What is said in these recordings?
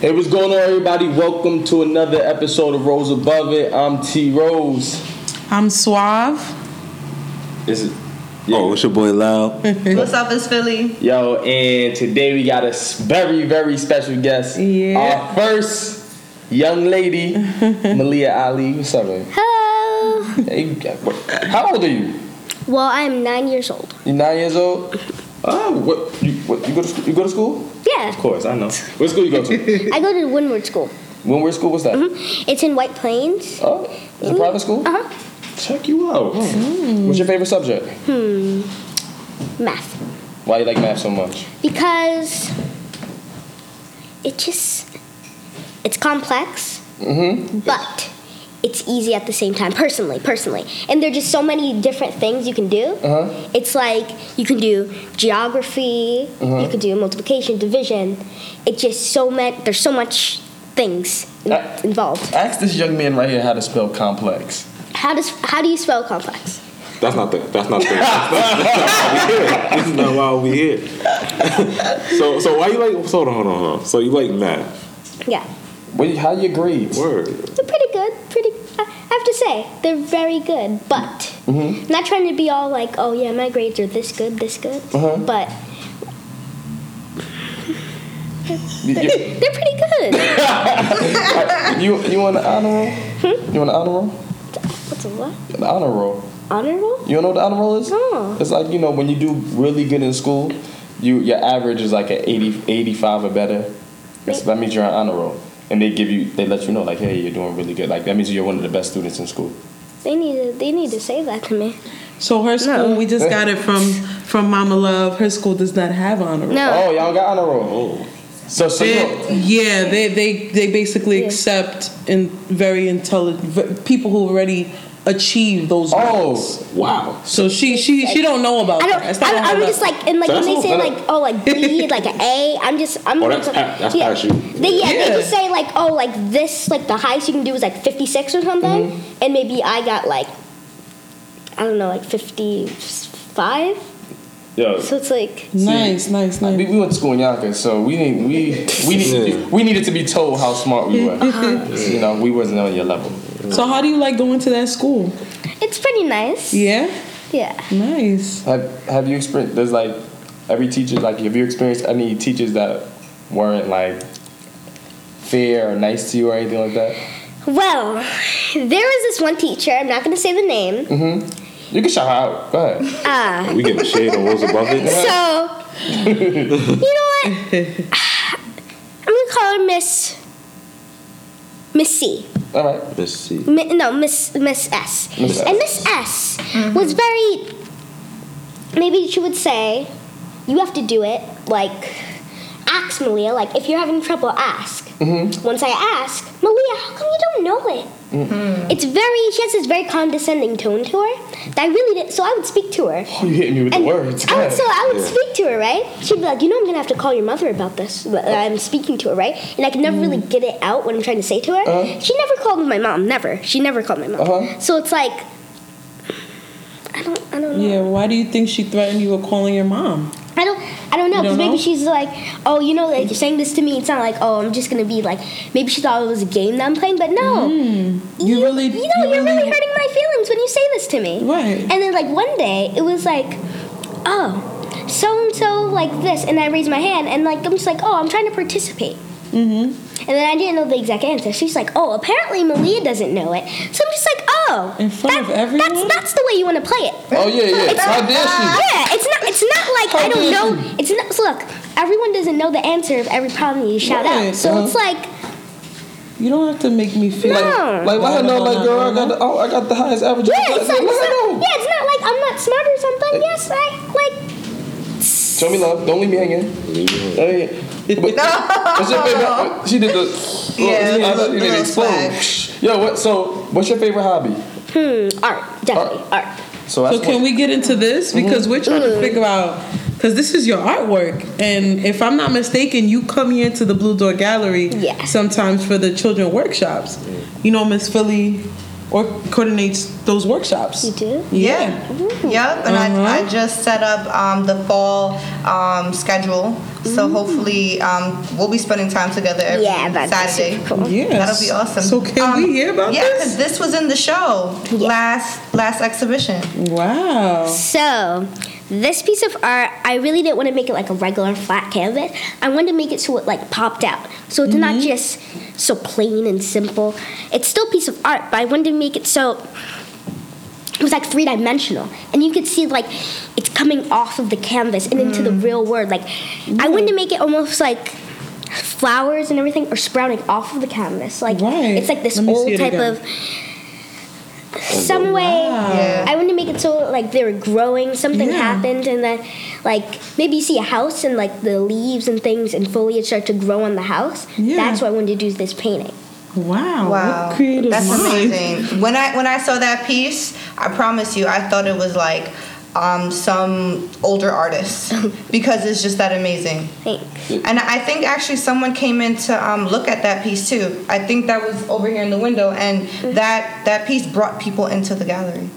Hey, what's going on, everybody? Welcome to another episode of Rose Above It. I'm T Rose. I'm suave. This is Oh, it's your boy Loud. What's up, it's Philly? yo, and today we got a very, very special guest. Yeah. Our first young lady, Malia Ali. What's up, man? Hello. Hey, how old are you? Well, I'm nine years old. You nine years old? Oh, what? You, what, you go to school? You go to school? Yeah. Of course, I know. What school you go to? I go to Windward School. where school what's that? It's in White Plains. Oh, it's a private school. Uh huh. Check you out. What's your favorite subject? Hmm, math. Why you like math so much? Because it just it's complex, Mm-hmm. but it's easy at the same time. Personally, personally, and there are just so many different things you can do. Uh-huh. It's like you can do geography, Uh-huh. you can do multiplication, division. It's just so much. There's so much things in- Uh, involved. Ask this young man right here how to spell complex. How does how do you spell complex? That's not the. That's not the. That's not why we here. This is not why we here. so so why you like? Hold on, hold on, hold on. So you like math? Yeah, What? you- How your grades? Word. they're pretty good. I have to say they're very good. But Mm-hmm. I'm not trying to be all like, oh yeah, my grades are this good, this good. Uh-huh. But you, they're pretty good. you, you on the honor roll? Hmm? You on the honor roll? What's a what? The honor roll. Honor roll? You don't know what the honor roll is? No. It's like you know when you do really good in school, you your average is like an 80, 85 or better. That's, that means you're on honor roll, and they give you they let you know like hey you're doing really good. Like that means you're one of the best students in school. They need to. They need to say that to me. So her school, no. we just got it from from Mama Love. Her school does not have honor. roll. No. Oh y'all got honor roll. Oh. So so you They- yeah, they they they basically Yeah. accept in very intelligent people who already achieve those grades. oh Wow. So she she she don't know about I don't. that. It's I, on her I'm just like, and like So when they say like, oh, like B, like an A. I'm just, I'm. Oh, that's just- pa- that's yeah. parachute. They, yeah, Yeah. they just say like, oh, like this, like the highest you can do is like 56 or something, Mm-hmm. and maybe I got like, I don't know, like 55. yo. So it's like, nice, nice, nice. we went to school in Yonkers, so we need we we need we needed to be told how smart we were. You know, we wasn't on your level. So how do you like going to that school? it's pretty nice. Yeah, Yeah. nice. Have Have you experienced? There's like every teacher. Like, have you experienced any teachers that weren't like fair or nice to you or anything like that? Well, there was this one teacher. I'm not going to say the name. Mhm. You can shout her out. Go ahead. Ah. We getting shade on Rose above it. So, you know what? I'm gonna call her Miss Miss C. All right. Let's see. Mi- no, Miss Miss S. Miss and S. Miss S was very. Maybe she would say, "You have to do it." Like, ask Malia. Like, if you're having trouble, ask. Mm-hmm. Once I ask, Malia, how come you don't know it? Mm-hmm. It's very. She has this very condescending tone to her that I really didn't. So I would speak to her. Oh, you hitting me with the words. I would, so I would Yeah. speak to her, right? She'd be like, you know, I'm gonna have to call your mother about this. But I'm speaking to her, right? And I could never really get it out what I'm trying to say to her. Mm. Uh-huh. She never called my mom. Never. She never called my mom. Uh-huh. So it's like, I don't, I don't know. Yeah, why do you think she threatened you with calling your mom? I don't, I don't know. Because don't maybe know? she's like, oh, you know, like you're saying this to me. It's not like, oh, I'm just gonna be like. Maybe she thought it was a game that I'm playing, but no. You really, You know, you you're really really- hurting my feelings when you say this to me. Right. And then like one day it was like, oh, so and so like this, and I raised my hand, and like I'm just like, oh, I'm trying to participate. Mm-hmm. And then I didn't know the exact answer. She's like, oh, apparently Malia doesn't know it. So I'm just like, oh, In front of everyone? That's that's the way you want to play it. Oh yeah, yeah. How dare she? Yeah, it's not. It's not like I don't know. It's not. So look, everyone doesn't know the answer of every problem you shout Right, out. So uh-huh. it's like, You don't have to make me feel No. like Like let her know, like girl, I got the oh, I got the highest average. yeah, it's not. It's not yeah, it's not like I'm not smart or something. Yes, I like. Show me love. Don't leave me hanging. Hey, but, what's your favorite? She did the. Yeah, I the thought you did little. Yo, what? So, what's your favorite hobby? Hmm, art, definitely art. So, that's So can what- we get into this because we're trying to figure out because this is your artwork, and if I'm not mistaken, you come here to the Blue Door Gallery Yeah. sometimes for the children workshops. You know, Miss Philly or coordinates those workshops. You do? Yeah. Yep, and Uh-huh. I, I just set up um, the fall um, schedule So hopefully, um, we'll be spending time together every Yeah, that'd Saturday. super cool. Yes. That'll be awesome. So can Um, we hear about yeah, this? because this was in the show last last exhibition. Wow. So, this piece of art, I really didn't want to make it like a regular flat canvas. I wanted to make it so it like popped out. So it's not mm-hmm. just so plain and simple. It's still a piece of art, but I wanted to make it so it was like three dimensional, and you could see like it's coming off of the canvas and into the mm. real world. Like I wanted to make it almost like flowers and everything are sprouting off of the canvas. Like Right. it's like this Let old type again. of some oh, way. Yeah. I wanted to make it so like they were growing. Something Yeah. happened, and then like maybe you see a house and like the leaves and things and foliage start to grow on the house. Yeah. That's why I wanted to do this painting. Wow. Wow, What creative that's mind. amazing. When I when I saw that piece, I promise you, I thought it was like um, some older artists because it's just that amazing. Thanks. And I think actually someone came in to um, look at that piece too. I think that was over here in the window, and that that piece brought people into the gallery.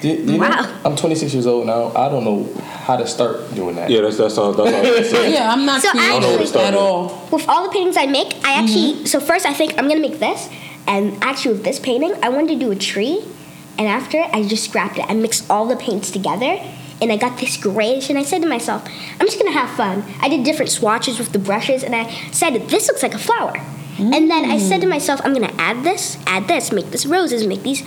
Do, do you know, Wow. I'm 26 years old now. I don't know how to start doing that. Yeah, that's that's all. That's all. I'm saying. Yeah, I'm not So creative I don't know where to start at with. all. With all the paintings I make, I actually Mm-hmm. so first I think I'm gonna make this, and actually with this painting, I wanted to do a tree, and after it, I just scrapped it. I mixed all the paints together, and I got this grayish. And I said to myself, I'm just gonna have fun. I did different swatches with the brushes, and I said this looks like a flower. And then I said to mm. myself, I'm gonna add this, add this, make this roses, make these.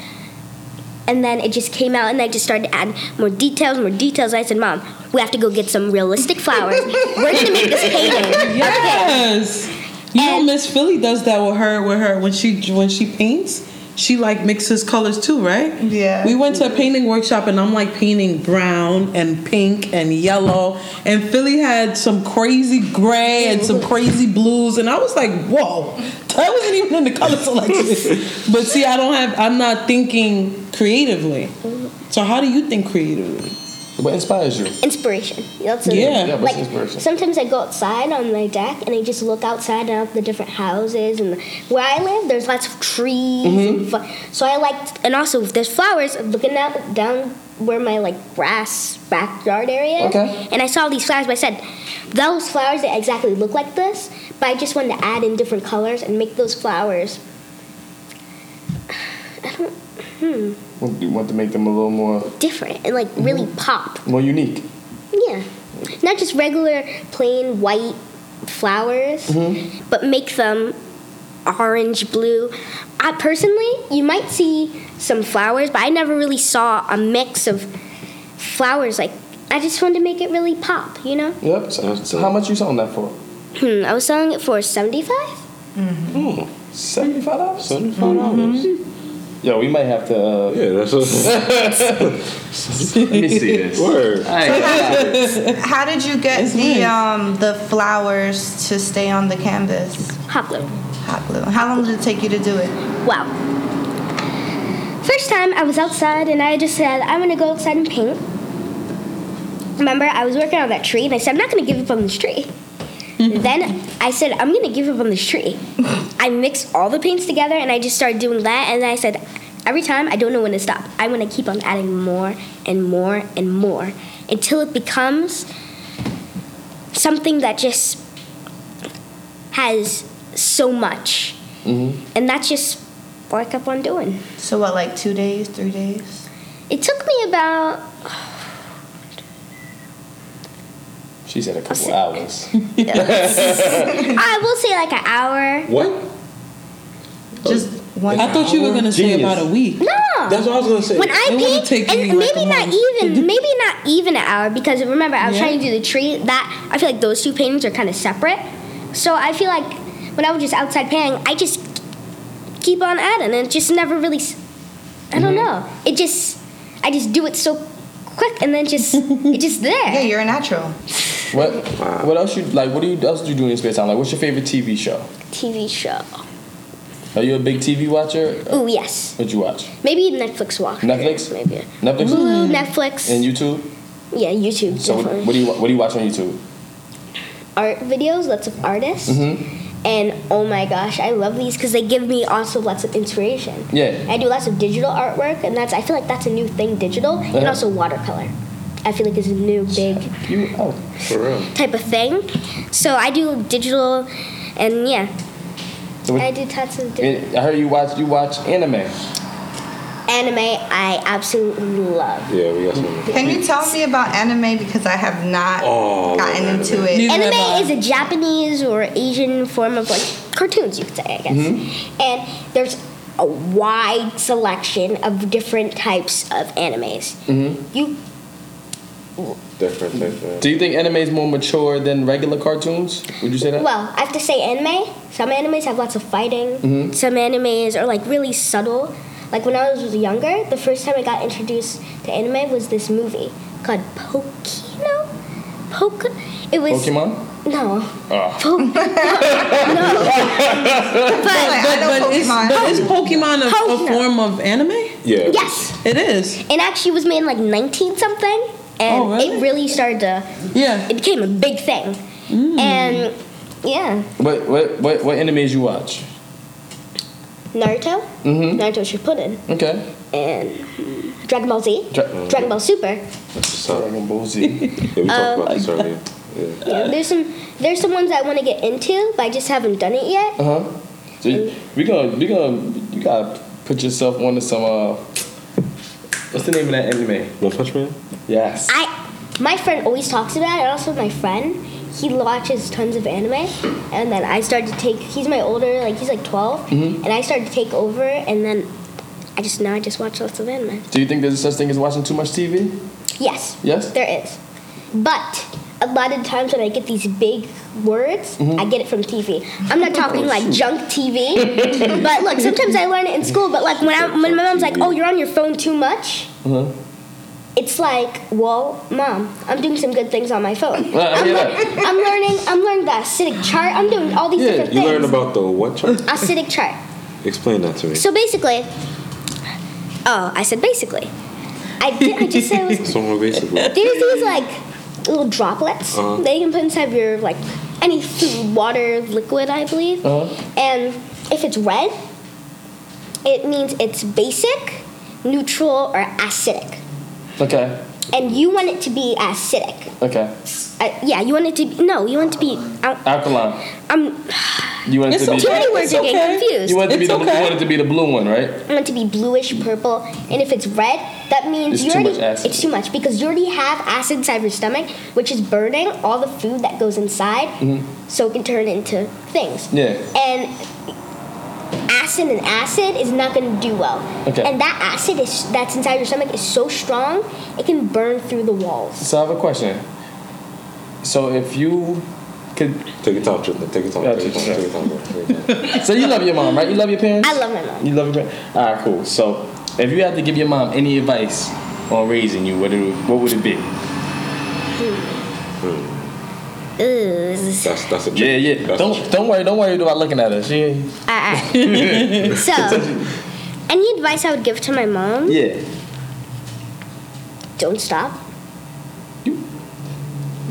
And then it just came out, and I just started to add more details, more details. I said, Mom, we have to go get some realistic flowers. We're gonna make this painting. Okay. Yes. You know, Miss Philly does that with her. With her when she when she paints, she like mixes colors too, right? Yeah. We went to a mm-hmm. painting workshop, and I'm like painting brown and pink and yellow, and Philly had some crazy gray and some mm-hmm. crazy blues, and I was like, whoa, that wasn't even in the color selection. but see, I don't have. I'm not thinking creatively. So how do you think creatively? What inspires you? inspiration. That's a- Yeah. Like inspiration? sometimes I go outside on my deck and I just look outside at the different houses and where I live. There's lots of trees, Mm-hmm. so I like. And also, if there's flowers, I'm looking out down where my like grass backyard area. is, Okay. And I saw these flowers, but I said those flowers they exactly look like this, but I just wanted to add in different colors and make those flowers. Want- You want to make them a little more Different and like really Mm-hmm. pop. more unique. Yeah. Not just regular plain white flowers, Mm-hmm. but make them orange, blue. I personally, you might see some flowers, but I never really saw a mix of flowers like I just wanted to make it really pop, you know? Yep. So, so how much you selling that for? Hmm, I was selling it for 75? Hmm. Seventy-five dollars. Seventy-five dollars. Yo, we might have to. Uh, Yeah, that's a Let me see this. word. How did you get It's the nice. um, the flowers to stay on the canvas? Hot glue. Hot glue. How long did it take you to do it? Wow. First time I was outside and I just said, I'm gonna go outside and paint. Remember, I was working on that tree and I said, I'm not gonna give up on this tree. then I said, I'm gonna give up on this tree. I mixed all the paints together and I just started doing that and I said, every time I don't know when to stop. I'm gonna keep on adding more and more and more until it becomes something that just has so much. Mm-hmm. And that's just what I kept on doing. So what, like two days, three days? It took me about She said a couple hours. I will say like an hour. What? Just one. I thought you were gonna say Genius. about a week. No. That's what I was gonna say. when I It wouldn't paint, take and you, like, maybe a not month. even, maybe not even an hour because remember I was Yeah. trying to do the tree. That I feel like those two paintings are kind of separate. So I feel like when I was just outside painting, I just keep on adding, and it just never really. s- I don't Mm-hmm. know. It just, I just do it so quick, and then just it's just there. Yeah, you're a natural. What? What else you like? What do you else do you do in your spare time? Like, what's your favorite TV show? TV show. Are you a big TV watcher? Oh yes, What'd you watch? maybe Netflix watch. Netflix? Maybe. Netflix Hulu, Netflix. and YouTube. Yeah, YouTube. So what, definitely. what do you what do you watch on YouTube? art videos, lots of artists. Mm-hmm. And oh my gosh, I love these because they give me also lots of inspiration. Yeah. I do lots of digital artwork, and that's I feel like that's a new thing, digital, and Uh-huh. also watercolor. I feel like is a new big You oh. For real. type of thing. So I do digital, and yeah, So what- I do tons of digital. I heard you watch you watch anime. anime. I absolutely love. Yeah, we got some. Can you tell me about anime because I have not Oh, gotten anime. into it. Neither. Anime is a Japanese or Asian form of like cartoons, you could say, I guess. Mm-hmm. And there's a wide selection of different types of animes. Mm-hmm. You Different, different. Do you think anime is more mature than regular cartoons? Would you say that? well, I have to say anime. Some animes have lots of fighting. Mm-hmm. Some animes are like really subtle. Like when I was younger, the first time I got introduced to anime was this movie called Pokino. Poke. It was Pokemon? no. Oh. Po- no. But But, but, is, Pokemon. but is Pokemon a, a form of anime? Yeah. yes. It is. It actually it was made in like 19 something, and Oh, really? it really started to. Yeah. It became a big thing, Mm. and yeah, What what what what animes you watch? Naruto, mm-hmm. Naruto Shippuden, Okay. and Dragon Ball Z, Dra- Dragon Ball Super. That's what's up. Dragon Ball Z. Yeah, we talked about this earlier. Yeah. Yeah, there's some there's some ones I want to get into, but I just haven't done it yet. Uh huh. So you- we gonna we gonna you gotta put yourself onto some uh. What's the name of that anime? One Punch Man? Yes. I my friend always talks about it. and Also, my friend he watches tons of anime, and then I started to take. He's my older, like he's like 12 Mm-hmm. and I started to take over, and then I just now I just watch lots of anime. Do you think there's such thing as watching too much TV? Yes. Yes? There is, but a lot of times when I get these big words, Mm-hmm. I get it from TV. I'm not talking Oh, like junk TV, but look, sometimes I learn it in school. But like when I, when my mom's like, "Oh, you're on your phone too much." Uh-huh. It's like, well, mom, I'm doing some good things on my phone. Well, I I'm, hear lear- that. I'm learning. I'm learning the acidic chart. I'm doing all these Yeah, different things. You things. learned about the what chart? acidic chart. Explain that to me. So basically, oh, I said basically. I did. I just said it was So more basically. There's these like little droplets Uh-huh. that you can put inside your like any food, water, liquid, I believe. Uh-huh. And if it's red, it means it's basic, neutral, or acidic. Okay. And you want it to be acidic. Okay. Uh, yeah, you want it to be no, you want it to be. Um, Alkaline. um, You want it It's to be. too many words It's are getting okay. confused. You want it to be It's the okay. you want it to be the blue one, right? I want it to be bluish purple, and if it's red, that means It's you too already much acid. it's too much because you already have acid inside your stomach, which is burning all the food that goes inside, so it can turn into things. Mm-hmm. Yeah. And acid and acid is not going to do well. Okay. And that acid is that's inside your stomach is so strong it can burn through the walls. So I have a question. So if you could, Take your time, Tristan. Take your time. Take your time. Tristan. Take your time. Take your time. so you love your mom, right? You love your parents. I love my mom. You love your parents. All right, cool. So if you had to give your mom any advice on raising you, what it, what would it be? Ooh, this is- That's that's a trick. Yeah, yeah. That's Don't trick. don't worry, don't worry about looking at us. She, Alright. Uh-uh. so, any advice I would give to my mom? yeah. Don't stop.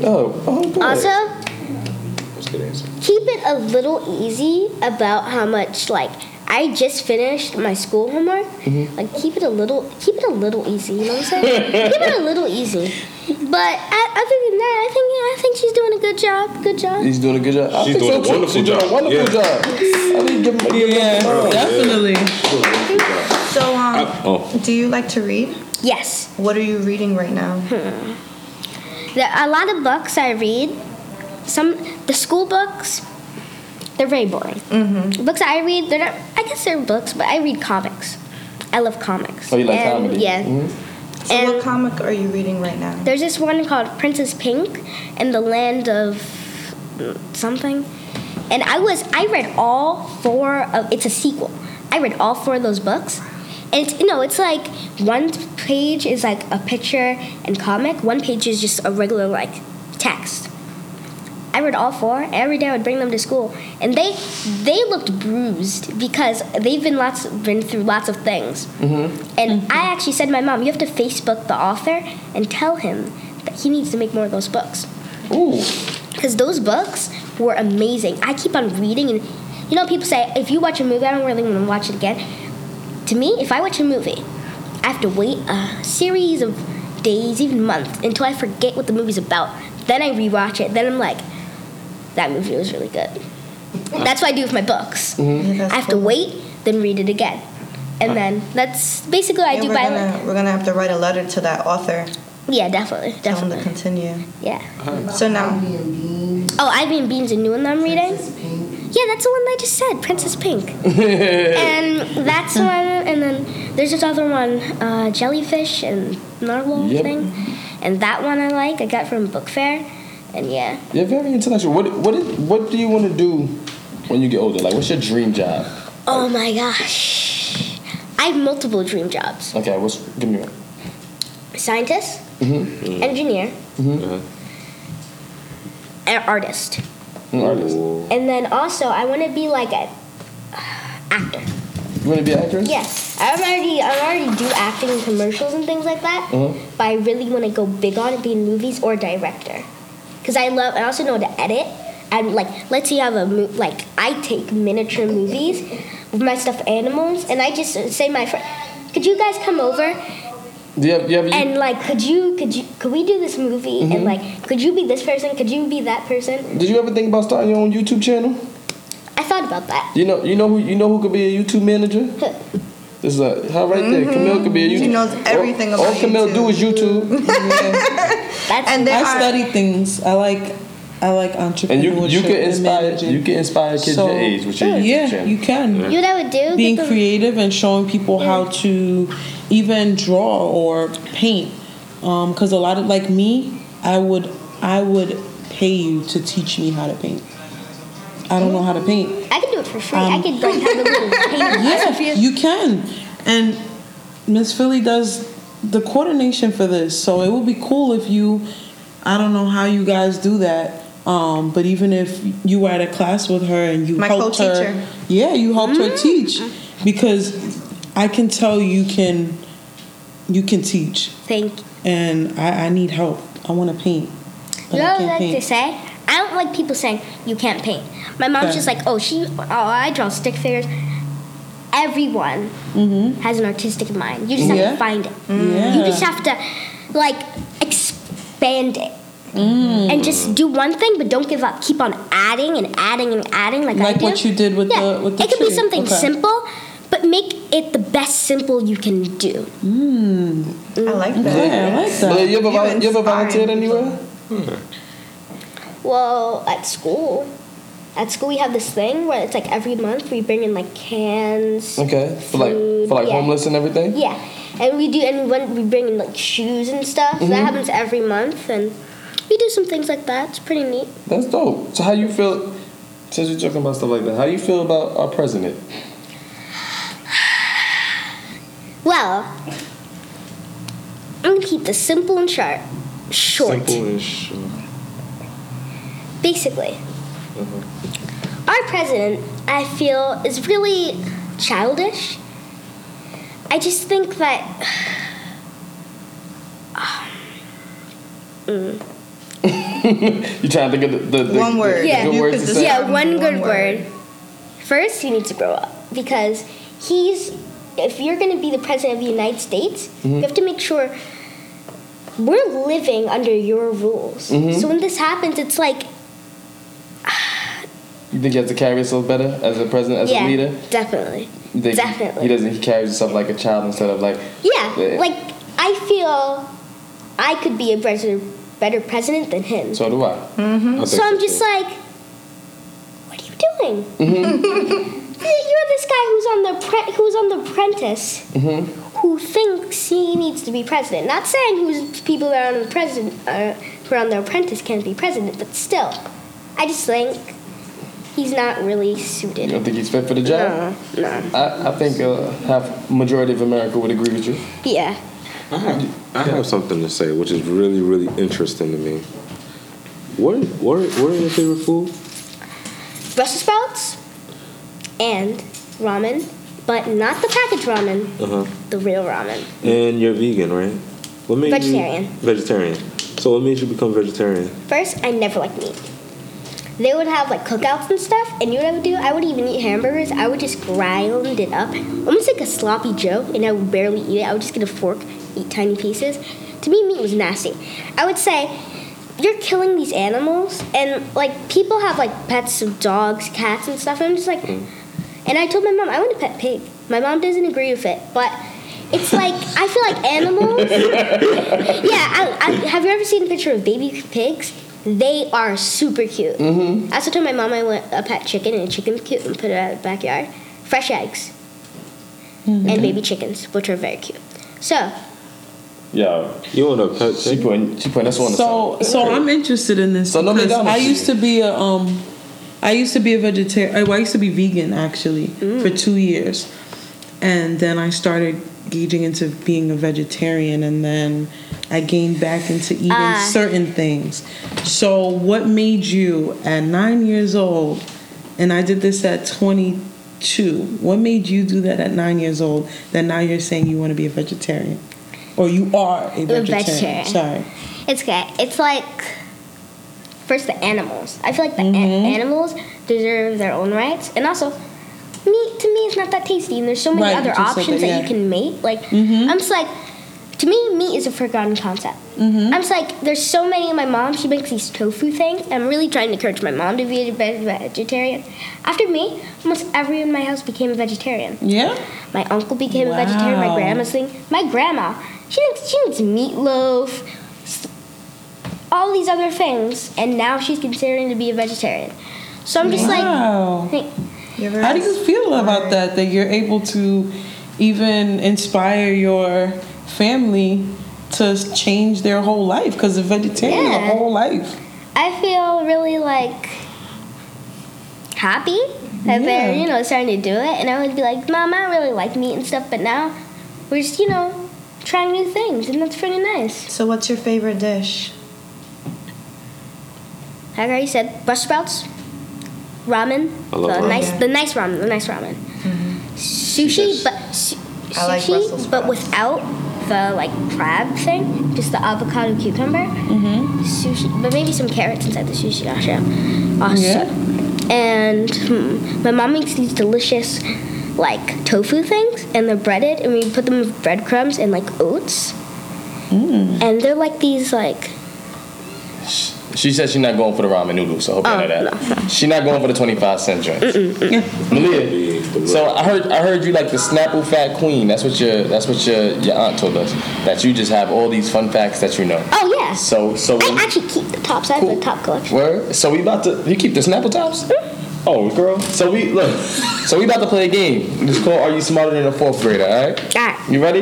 Oh, oh, good. Also, That's a good answer. keep it a little easy about how much like I just finished my school homework. Mm-hmm. Like keep it a little keep it a little easy, you know what I'm saying? keep it a little easy. But I, other than that, I think I think she's doing a good job. Good job. He's doing a good job. I She's think doing a too. wonderful She's doing job. a wonderful Yeah. job. I mean, give, give Yeah, her- definitely. So, um, Oh, do you like to read? Yes. What are you reading right now? There are a lot of books I read. Some the school books, they're very boring. Mm-hmm. Books I read, they're not. I guess they're books, but I read comics. I love comics. Oh, you like And, comedy? Yeah. Mhm. So, And- what comic are you reading right now? There's this one called Princess Pink and the Land of something. And I was I read all four of it's a sequel. I read all four of those books. And it's you know, it's like one page is like a picture and comic, one page is just a regular like text. I read all four. Every day I would bring them to school, and they they looked bruised because they've been lots been through lots of things. Mm-hmm. And I actually said to my mom, "You have to Facebook the author and tell him that he needs to make more of those books Ooh. because those books were amazing. I keep on reading, and you know, people say if you watch a movie, I don't really want to watch it again. To me, if I watch a movie, I have to wait a series of days, even months, until I forget what the movie's about. Then I rewatch it. Then I'm like, that movie was really good. That's what I do with my books. Mm-hmm. Yeah, I have to wait, then read it again. And then that's basically what I do we're by gonna we're gonna have to write a letter to that author. Yeah, definitely. Tell him to continue. Yeah. So now, Ivy and Beans. Oh, Ivy and Beans, a new one that I'm reading? Princess Pink. Yeah, that's the one I just said, Princess Pink. and that's the one, and then there's this other one, uh, Jellyfish and Narwhal Yep. thing. And that one I like, I got from Book Fair. And yeah. You're very intellectual. What what is, what do you want to do when you get older? Like, what's your dream job? Oh my gosh. I have multiple dream jobs Okay, what's give me one. scientist, Mm-hmm. engineer, Uh-huh. and artist. An artist. Ooh. And then also, I want to be like a actor. You want to be an actress? Yes, I already I already do acting in commercials and things like that. Uh-huh. But I really want to go big on it, be in movies or director, because I love. I also know how to edit. And like, let's say you have a mo- like I take miniature movies with my stuffed animals, and I just say my friend, could you guys come over you have, you and like could you could you could we do this movie Mm-hmm. and like could you be this person could you be that person Did you ever think about starting your own YouTube channel? i thought about that You know, you know who you know who could be a YouTube manager? This is a her right there. Mm-hmm. Camille could be a YouTube. She knows everything all, about All Camille do is YouTube, that's and there I are study things. I like I like entrepreneurship. and you you can inspire managing. you can inspire kids So, your age with your YouTube yeah, channel. you can. you know what i would do Being Get creative and showing people how to even draw or paint. Um, because a lot of like me, I would I would pay you to teach me how to paint. I don't know how to paint. i can do it for free i can could like have a little painting Yeah, you can. And Miss Philly does the coordination for this, so it would be cool if you. I don't know how you guys do that, um, but even if you were at a class with her and you My helped co-teacher. her, yeah, you helped her teach, because I can tell you can, you can teach, thank you and I, I need help. I want to paint. but You know I what I can't to paint. say? I don't like people saying you can't paint. My mom's Okay. just like, oh, she, oh, I draw stick figures. Everyone mm-hmm. has an artistic mind. You just have Yeah. to find it. Yeah. You just have to, like, expand it. Mm. And just do one thing, but don't give up. Keep on adding and adding and adding, like, I Like do. what you did with yeah. the- with the it could be something Okay. simple, but make it the best simple you can do. Mm. I like that. Yeah, I like that. But you ever You ever volunteered people. anywhere? Hmm. Well, at school, at school we have this thing where it's like every month we bring in like cans. Okay, for like for like yeah. homeless and everything. Yeah, and we do, and when we bring in like shoes and stuff. Mm-hmm. That happens every month, and we do some things like that. It's pretty neat. That's dope. So how you feel? Since you're talking about stuff like that, how do you feel about our president? Well, I'm gonna keep this simple and sharp, short. Simple and short. Basically, our president, I feel, is really childish. I just think that. You're trying to think of the, the, the One word. the Yeah. good words to say? Yeah, One one good word. word. First, you need to grow up because he's. If you're going to be the president of the United States, Mm-hmm. you have to make sure we're living under your rules. Mm-hmm. So when this happens, it's like, You think he has to carry himself better as a president, as yeah, a leader? definitely, definitely. He doesn't. He carries himself like a child instead of like. yeah, Yeah. like I feel I could be a better, better president than him. So do I. I So I'm so, just too. like, what are you doing? Mm-hmm. You're this guy who's on the pre- who's on the Apprentice, Mm-hmm. who thinks he needs to be president. Not saying who's people that are on the president uh, who are on the Apprentice can't be president, but still, I just think he's not really suited. You don't think he's fit for the job? No, no. I, I think uh, half majority of America would agree with you. Yeah. I have, I have something to say, which is really, really interesting to me. What, what, what are your favorite food? Brussels sprouts and ramen, but not the packaged ramen, Uh huh. the real ramen. And you're vegan, right? What made Vegetarian. you vegetarian? So what made you become vegetarian? First, I never liked meat. They would have like cookouts and stuff, and you know what I would do? I wouldn't even eat hamburgers. I would just grind it up, almost like a sloppy Joe, and I would barely eat it. I would just get a fork, eat tiny pieces. to me, meat was nasty. I would say you're killing these animals, and like people have like pets of dogs, cats, and stuff. And I'm just like, mm. and I told my mom I want a pet pig. My mom doesn't agree with it, but it's like I feel like animals. yeah, I, I, have you ever seen a picture of baby pigs? They are super cute. Mm-hmm. I also told my mom I want a pet chicken, and a chicken's cute, and put it out of the backyard. Fresh eggs and baby chickens, which are very cute. So Yo, You want a pet she chicken? putting she putting this on So side. so I'm interested in this So because I used to be a um I used to be a vegetarian. Well, I used to be vegan actually for two years, and then I started gauging into being a vegetarian, and then I gained back into eating Ah. certain things. So what made you at nine years old, and I did this at 22. What made you do that at nine years old? That now you're saying you want to be a vegetarian, or you are a vegetarian? vegetarian. Sorry. It's okay. It's like first the animals. I feel like the an- animals deserve their own rights, and also meat to me is not that tasty. And there's so many Right, other you just said options that, that, yeah. you can make. Like mm-hmm. I'm just like. To me, meat is a forgotten concept. I'm just like, there's so many. My mom, she makes these tofu things. I'm really trying to encourage my mom to be a vegetarian. After me, almost everyone in my house became a vegetarian. Yeah. My uncle became a vegetarian. My grandma's thing. My grandma, she makes, she makes meatloaf, all these other things, and now she's considering to be a vegetarian. So I'm just Wow. like, hey, You ever How do you feel about that? That you're able to even inspire your family to change their whole life because of vegetarian Yeah. a whole life. I feel really like happy that they're you know starting to do it, and I would be like, Mom, I don't really like meat and stuff, but now we're just you know trying new things, and that's pretty nice. So, what's your favorite dish? Like I already said, Brussels sprouts, ramen, I love the ramen. nice, the nice ramen, the nice ramen. Sushi, Yes. but su- I like sushi, but without the like crab thing, just the avocado cucumber. Mm-hmm. Sushi, but maybe some carrots inside the sushi. Also, also. Yeah. And hmm, my mom makes these delicious like tofu things, and they're breaded, and we put them with breadcrumbs and like oats. Mm. And they're like these like She said she's not going for the ramen noodles, so I hope you Oh, know that. She's not going for the 25 cent joints. Malia, so I heard I heard you like the Snapple Fact Queen. That's what your that's what your your aunt told us. That you just have all these fun facts that you know. oh yeah. So so when, I actually keep the tops. I have Cool. the top collection. Word. So we about to. You keep the Snapple tops? Mm-hmm. Oh, girl. So we look. So we about to play a game. It's called Are You Smarter Than a Fourth Grader? All right. Alright. You ready?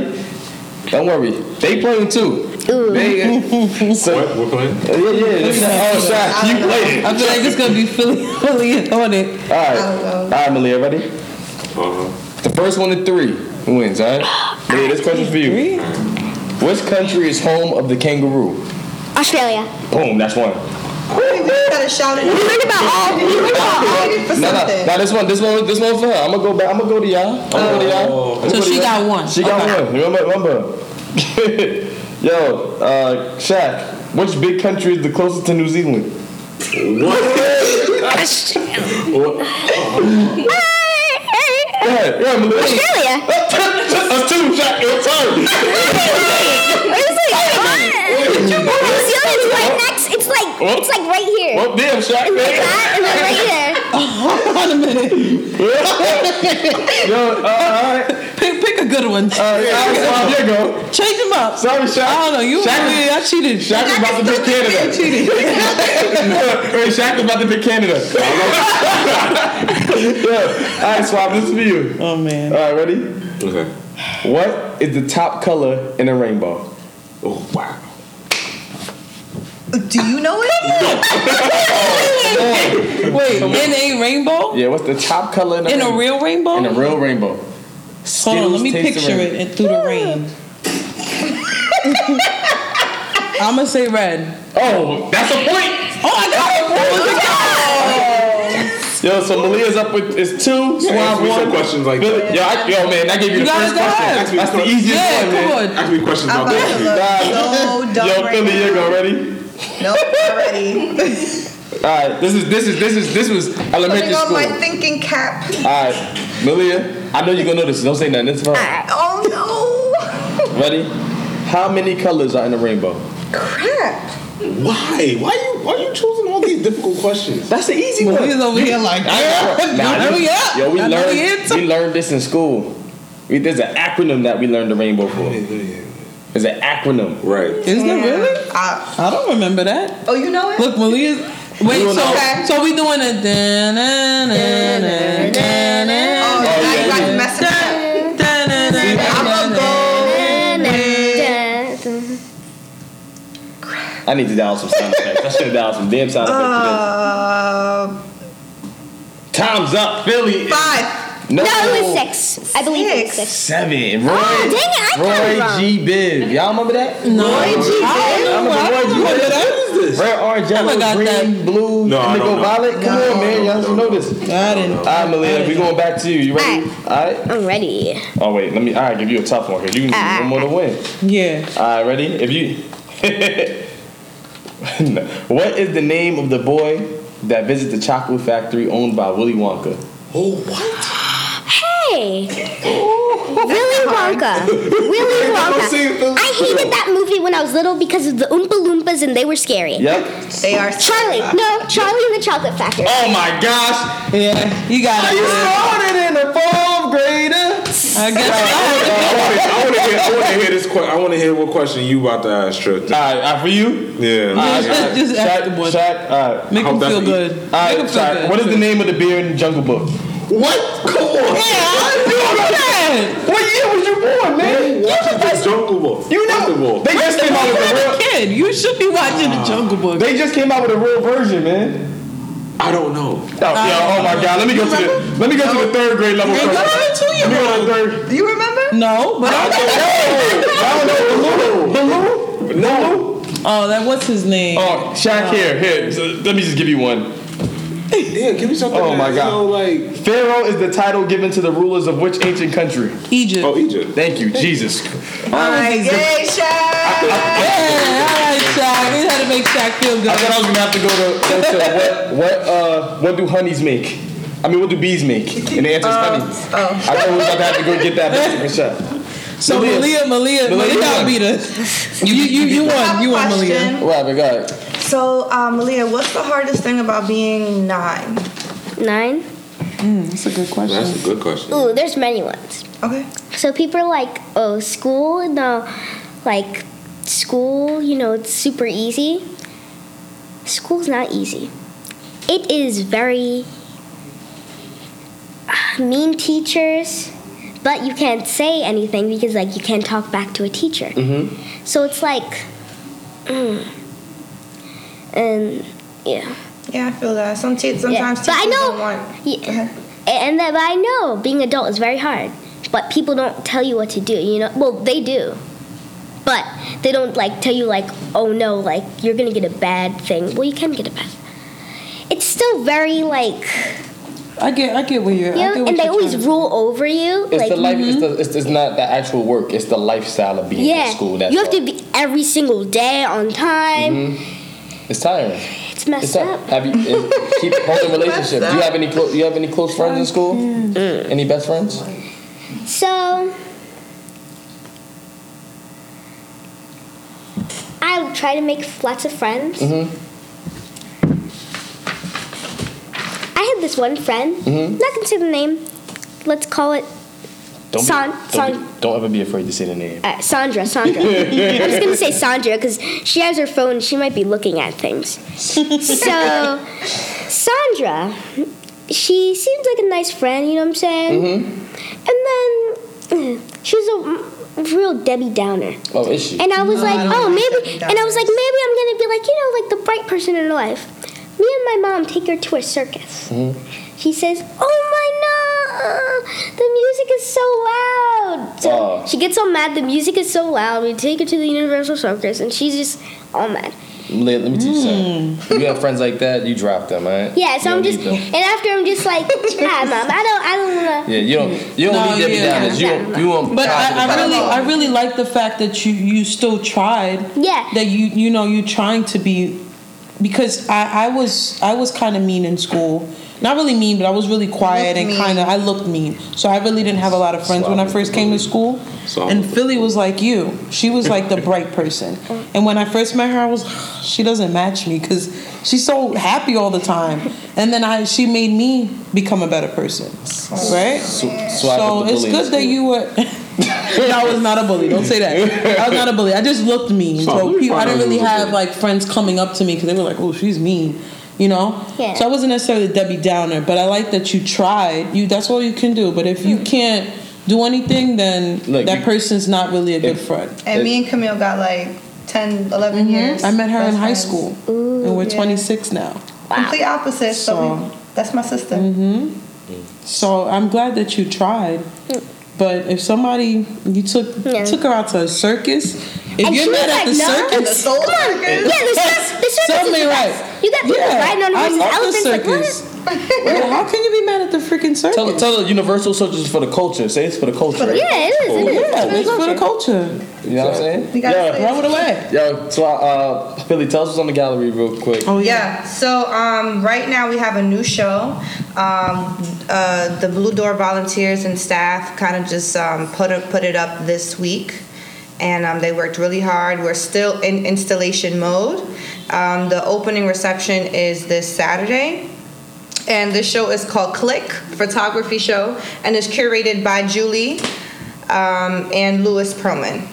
Don't worry. They playing too. Ooh. They, so What? We're playing? yeah, yeah. Oh, shot. You played. it. I feel like it's gonna be Philly, Philly on it. All right. All right, Malia. Ready? Uh-huh. The first one to three wins. All right. Malia, this question for you. Three? Which country is home of the kangaroo? Australia. Boom. That's one. Wait, we just gotta shout it. You heard about all. You heard about all. For No, no, something. no. This one, this one, this one for her. I'm gonna go back. I'm gonna go to y'all. I'm gonna go to y'all. I'm So go to she y'all. got one. She got Okay. one. Remember, remember. Yo, uh, Shaq. Which big country is the closest to New Zealand? Go ahead. Yeah, Malia. Australia. That's two, Shaq. Your turn. Honestly, New Zealand's right next. It's like it's like right here. Well, damn, Shaq, man. That and then right here. Hold on a minute. Yo, uh, all right. Pick, pick a good one. All right, all right, here you go. Change them up. Sorry, Shaq. I don't know. You, Shaq, yeah, I cheated. Shaq is about to pick Canada. cheated. Wait, Shaq is about to pick Canada. yeah. All right, Swap, this is for you. Oh man. All right, ready? Okay. What is the top color in a rainbow? Oh, wow. Do you know it? Wait, in a rainbow? Yeah, what's the top color in a In a real rainbow? In a real rainbow. Hold on, let me picture it in, through the rain. I'm gonna say red. Oh, that's a point. Oh, I got it. Oh yo, so Malia's up with it's two. Ask Swab me some questions like Billy, that. yo, I, yo, man, I gave you, You the first go question. ahead. That's the easiest Yeah, one, come man. on. Ask me questions I'm about about to that. look Nah. so dumb Yo, right Philly, now. you go ready? Nope, not ready. All right, this is this is this is this was elementary Putting on school. my thinking cap. All right, Malia, I know you're gonna know this. Don't say nothing. This is for her. Oh no. Ready? How many colors are in a rainbow? Crap. Why? Why you why you choosing all these difficult questions? That's the easy one. Malia's over here like, Nah, yeah, hurry up. Yo, we I learned answer. we learned this in school. We, there's an acronym that we learned the rainbow for. There's an acronym. Right. Is there really? Uh, I don't remember that. oh, you know it? Look, Malia's. Wait, You so so we doing a da na na na na na. I need to dial some sound effects. I should have dialed some damn sound effects. Uh, for this. Time's up, Philly. five. No, No, it was six. I believe it was Six. six. Seven. Roy, Oh, dang it, I got it Roy. G. Biv. Y'all remember that? No, Roy G. I I don't know. I remember Roy G. Biv. that. What is this? Red, orange, yellow, got green, that. blue, No, I indigo, don't know. violet. Come on, man. Y'all should know this. I didn't. All right, Malia, we going back to you. You ready? All right. I'm ready. Oh wait, let me. All right, give you a tough one because you need Ah. one more to win. Yeah. All right, ready? If you. what is the name of the boy that visits the chocolate factory owned by Willy Wonka? Oh what? Hey, Willy Wonka. Willy Don't say it, Wonka. I hated that movie when I was little because of the Oompa Loompas and they were scary. Yep. They are. Charlie, no, Charlie and the Chocolate Factory. Oh my gosh! Yeah, you got it. You it. started in the fourth grader. I guess. I want to hear. I want to hear this. Que- I want to hear what question you about to ask, Trip. All right, all right, for you. Yeah. All right, Just- all right. just ask Shaq, the boy. Shaq, all right. Make How him feel good. All Make right, him feel Shaq, good. what is the name of the bear in the Jungle Book? What? Come on. Yeah, I knew that. What year was you born, man? Watch the Jungle Book. You First of know, all. they just came out with a a real. kid. You should be watching the ah. Jungle Book. They just came out with a real version, man. I don't know. Oh, yeah, oh my God! Let me go to the let me go to the third grade level. Hey, first. go on to Let me go to the third. Do you remember? No, but I, I don't know. Baloo? Baloo? No. oh, that what's his name? Oh, Shaq, here, oh. here. So, let me just give you one. Yeah, give me something. Oh, my God. You know, like Pharaoh is the title given to the rulers of which ancient country? Egypt. oh Egypt. Thank you, Jesus. All right, yay, Shaq. yeah, all right, Shaq. We had to make Shaq feel good. I thought I was gonna have to go to, go to what what uh what do honeys make? I mean, what do bees make? And the answer is honey. oh. I thought we was about to have to go get that for shot. So Malia. Malia, Malia, Malia, you Malia beat us. You, you, you won. You won, Malia. Question. What happened, God? So, um, Malia, what's the hardest thing about being nine? Nine. That's a good question. That's a good question. Ooh, there's many ones. Okay. So people are like, oh, school, no, like school, you know, it's super easy. School's not easy. It is very uh, mean teachers, but you can't say anything because like you can't talk back to a teacher. Mm-hmm. So it's like, mm. and yeah. Yeah, I feel that. Some te- sometimes But I teachers know- don't want. Yeah. And that, but I know being adult is very hard. But people don't tell you what to do. You know, well they do, but they don't like tell you like, oh no, like you're gonna get a bad thing. Well, you can get a bad. It's still very like, I get, I get where you're. you I get know, what and they you're always to rule over you. It's like, the life. It's, the, it's, it's not the actual work. It's the lifestyle of being yeah, in school. That's you have all. to be every single day on time. Mhm. It's tiring. It's messed It's tough. up. Have you and keep holding relationships? Do you have any close? Do you have any close friends in school? Any best friends? So I try to make lots of friends. Mm-hmm. I had this one friend. Mm-hmm. Not gonna say the name. Let's call it Don't San- be, don't, be, don't ever be afraid to say the name. uh, Sandra. Sandra. I'm just gonna say Sandra because she has her phone. She might be looking at things. so Sandra, she seems like a nice friend. You know what I'm saying? Mm-hmm. And then she's a real Debbie Downer. Oh, is she? And I was No, like, I oh, like maybe. And I was like, maybe I'm gonna be like, you know, like the bright person in her life. Me and my mom take her to a circus. She says, oh my no, the music is so loud. So Oh. she gets all mad. The music is so loud. We take her to the UniverSoul Circus, and she's just all mad. Let, let me teach you something. If you have friends like that, you drop them, right? Yeah, so You I'm just, and after I'm just like, ah, mom, I don't, I don't wanna. Yeah, you don't. You don't No, need Debbie yeah. Downers. You don't. You want. But I, I really, I really like the fact that you, you still tried. Yeah. That you, you know, you're trying to be because I, I was I was kind of mean in school. Not really mean, but I was really quiet and kind of I looked mean. So I really didn't have a lot of friends when I first came to school. So- And Philly was like you. She was like the bright person. And when I first met her, I was she doesn't match me because she's so happy all the time. And then I she made me become a better person, oh, right? So, So, I it's good that you were. I was not a bully. Don't say that. I was not a bully. I just looked mean. So So people, I didn't really you was a have like friends coming up to me because they were like, "Oh, she's mean," you know. Yeah. So I wasn't necessarily Debbie Downer, but I like that you tried. You that's all you can do. But if you can't do anything, then Look, that you- person's not really a good If- friend. And me and Camille got like 10, 11 years. Mm-hmm. I met her in high friends. school, and we're yeah. 26 now. Complete opposite. So, So- Mm-hmm. we, that's my sister. So I'm glad that you tried. But if somebody you took Yeah. took her out to a circus, if And you're she mad at like, the no. The circus, soul circus. Yeah, the circus, the circus Something is the right. best. You got people Yeah, riding on I horses, love the elephants. Like, circus. what? Yeah, how can you be mad at the freaking circus? Tell, tell the UniverSoul Circus is for the culture. Say it's for the culture. For the- Yeah, it is. It is. yeah, it's for the culture. You know what I'm saying? You gotta Yo, say Throw it away. Yo, so uh, Philly, tell us what's on the gallery real quick. Oh Yeah. So um, right now we have a new show. Um, uh, the Blue Door volunteers and staff kind of just um, put it, put it up this week, and um, they worked really hard. We're still in installation mode. Um, the opening reception is this Saturday. And this show is called Click Photography Show, and is curated by Julie um, and Louis Perlman.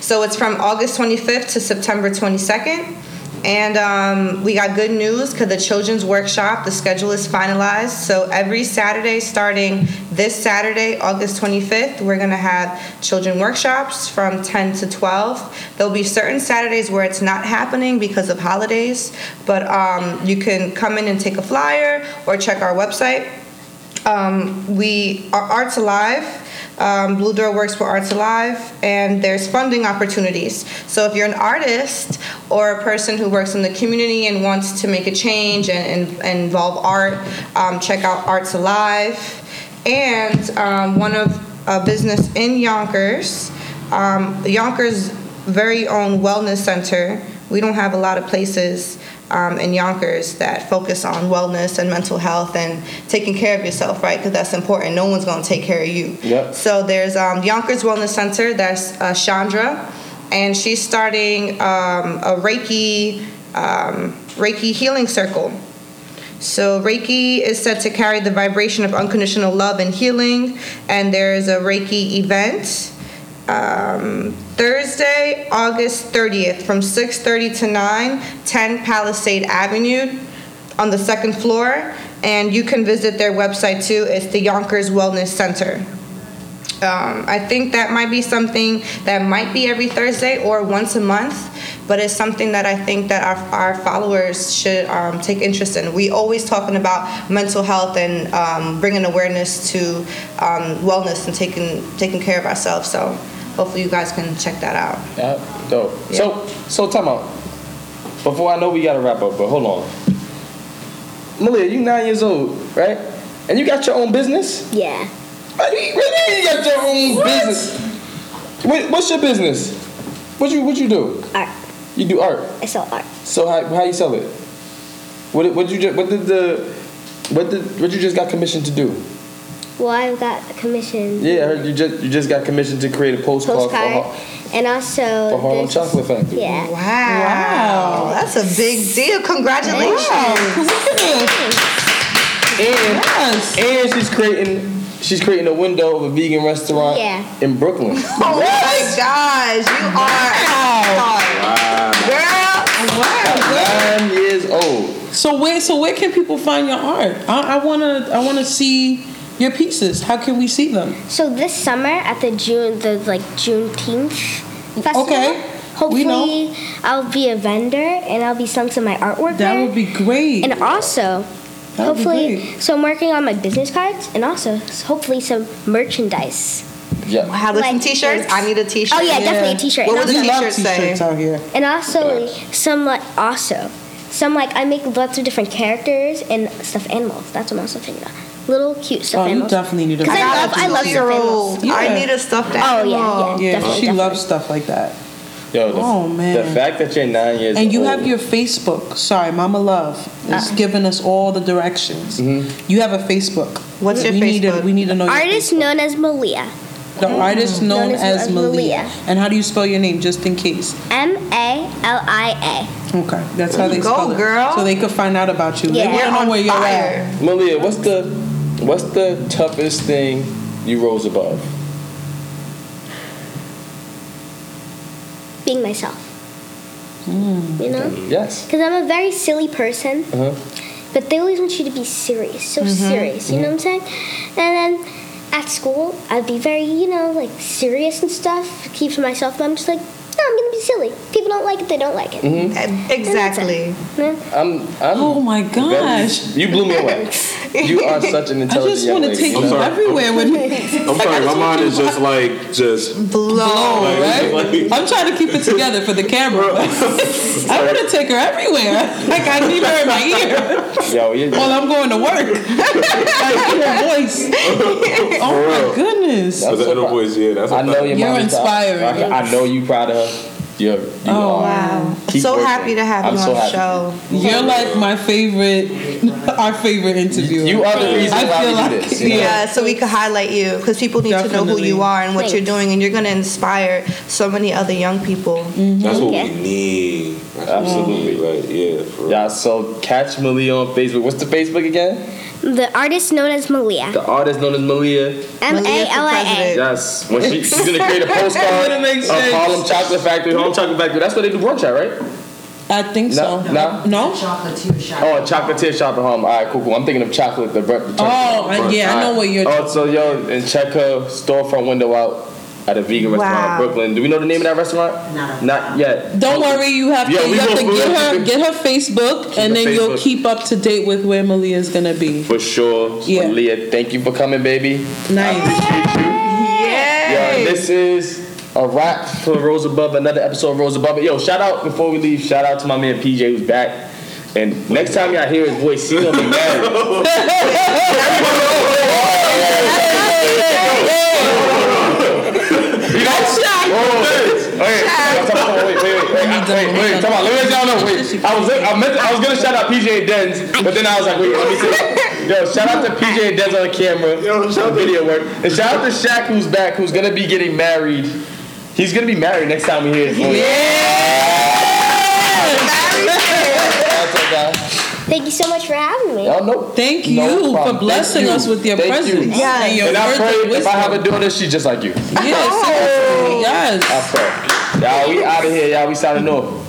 So it's from August 25th to September 22nd. And um, we got good news because the children's workshop, the schedule is finalized. So every Saturday, starting this Saturday, August 25th, we're going to have children workshops from 10 to 12. There'll be certain Saturdays where it's not happening because of holidays, but um, you can come in and take a flyer or check our website. Um, we are Arts Alive. Um, Blue Door works for Arts Alive, and there's funding opportunities. So if you're an artist or a person who works in the community and wants to make a change and, and, involve art, um, check out Arts Alive. And um, one of a business in Yonkers, um, Yonkers' very own wellness center. We don't have a lot of places um, in Yonkers that focus on wellness and mental health and taking care of yourself, right? Because that's important. No one's going to take care of you. Yep. So there's um, Yonkers Wellness Center. That's uh, Chandra, and she's starting um, a Reiki um, Reiki healing circle. So Reiki is said to carry the vibration of unconditional love and healing, and there is a Reiki event um, Thursday, August 30th, from 6:30 to 9, 10 Palisade Avenue, on the second floor, and you can visit their website too. It's the Yonkers Wellness Center. Um, I think that might be something that might be every Thursday or once a month, but it's something that I think that our, our followers should um, take interest in. We always talking about mental health and um, bringing awareness to um, wellness and taking taking care of ourselves. So hopefully you guys can check that out. Yeah, dope. So, so time out. Before I know we gotta wrap up, but hold on. Malia, you nine years old, right? And you got your own business? Yeah. What do you, what you got your own business? What, what's your business? What you what you do? Art. You do art. I sell art. So how how you sell it? What did- what you just what did the what did what you just got commissioned to do? Well, I got a commission Yeah, I heard you just you just got commissioned to create a postcard, postcard, for, and also for Harlem this- Chocolate Factory. Yeah. Wow, Wow, that's a big deal. Congratulations! And Yes. and she's creating she's creating a window of a vegan restaurant Yeah. in Brooklyn. Oh my gosh, you are girl. Nine years old. So where so where can people find your art? I, I wanna I wanna see your pieces. How can we see them? So this summer at the June, the like Juneteenth festival. Okay. We Hopefully. I'll be a vendor and I'll be selling some of my artwork That there. would be great. and also, That would be hopefully, great. so I'm working on my business cards and also hopefully some merchandise. Yeah. Have like some t-shirts. I need a t-shirt. Oh yeah, definitely a T-shirt. What and, was also, the we love t-shirt say? t-shirts out here. and also some like also some like I make lots of different characters and stuffed animals. That's what I'm also thinking about. Little cute stuffed Oh, you definitely need a. 'Cause I got love- a I love two-year-old. stuffed animals. I need a stuffed Oh, animal. yeah, yeah. Yeah, Definitely, she definitely. loves stuff like that. Yo, the, Oh, man. the fact that you're nine years old. And you old. have your Facebook. Sorry, Mama Love is ah. giving us all the directions. Mm-hmm. You have a Facebook. What's your we Need to, Facebook? we need to know your Artist known as Malia. The mm. artist known, Known as- as, as Malia. Malia. And how do you spell your name, just in case? M A L I A. Okay, that's how they Go, spell it. girl. So they could find out about you. Yeah. They want to know on where you're at. Malia, what's the what's the toughest thing you rose above? Being myself. Hmm. You know? Yes. Because I'm a very silly person, Uh-huh. but they always want you to be serious, so serious. You know what I'm saying? And then at school, I'd be very, you know, like serious and stuff, keep to myself. But I'm just like, no, I'm gonna be silly. People don't like it, they don't like it. E- Exactly. Yeah. I'm. I'm Oh my very- gosh. you blew me away. You are such an intelligent. I just want to lady. take I'm you sorry. everywhere with me. I'm sorry, my mind is just like just Blow. Oh, right? like- I'm trying to keep it together for the camera. I want to take her everywhere. Like I need her in my ear Yo, you while I'm going to work. I hear her voice. Oh my goodness. Because the inner voice, yeah, that's a I know fact. your You're mommy's inspiring. I, I know you proud of her. You're, you Oh, are. Wow. Keep so working. happy to have I'm you so on the show. You're like my favorite, our favorite interviewer. You are the reason I why feel we like- do this. You know? yeah. Yeah, so we could highlight you because people need to know who you are and what you're doing, and you're going to inspire so many other young people. That's what Yeah. we need. That's what we mm-hmm. Absolutely. need, Like, yeah, for. Yeah, so catch Malia on Facebook. What's the Facebook again? The artist known as Malia. The artist known as Malia. M A L I A. Yes. When she, she's gonna create a postcard That makes of sense. Harlem Chocolate Factory. Harlem Chocolate Factory. That's where they do brunch at, right? I think so. No, no. No? Chocolatier shop. Oh, a chocolatier shop at home. All right, cool, cool. I'm thinking of chocolate. The, br- the Oh, I- yeah, I know what you're. Oh, so yo, and check her storefront window out at a vegan restaurant Wow. in Brooklyn. Do we know the name of that restaurant? Not Not yet. Don't worry, you have to, Yeah, we you have gonna get her get her Facebook, and her then you'll keep up to date with where Malia is gonna be. For sure. Yeah. Leah, thank you for coming, baby. Nice. Yeah, Yay! this is a wrap for Rose Above, another episode of Rose Above. Yo, shout out before we leave, shout out to my man PJ who's back. And next time y'all hear his voice, he's gonna be married. Whoa, wait, wait, wait, wait, wait, wait, wait, come on, let me let y'all know. Wait, I was, I was gonna shout out PJ Denz, but then I was like, wait, let me. Yo, shout out to PJ Denz on camera, Yo, shout video work, and shout out to Shaq who's back, who's gonna be getting married. He's gonna be married next time we hear his voice. That's guys. Thank you so much for having me. Y'all know. Thank No you problem. for blessing you. us with your Thank you. presence Yes. and your And I pray if I wisdom. have a daughter, she's just like you. Yes, seriously, yes. I pray. Y'all, we out of here. Y'all, we signing off.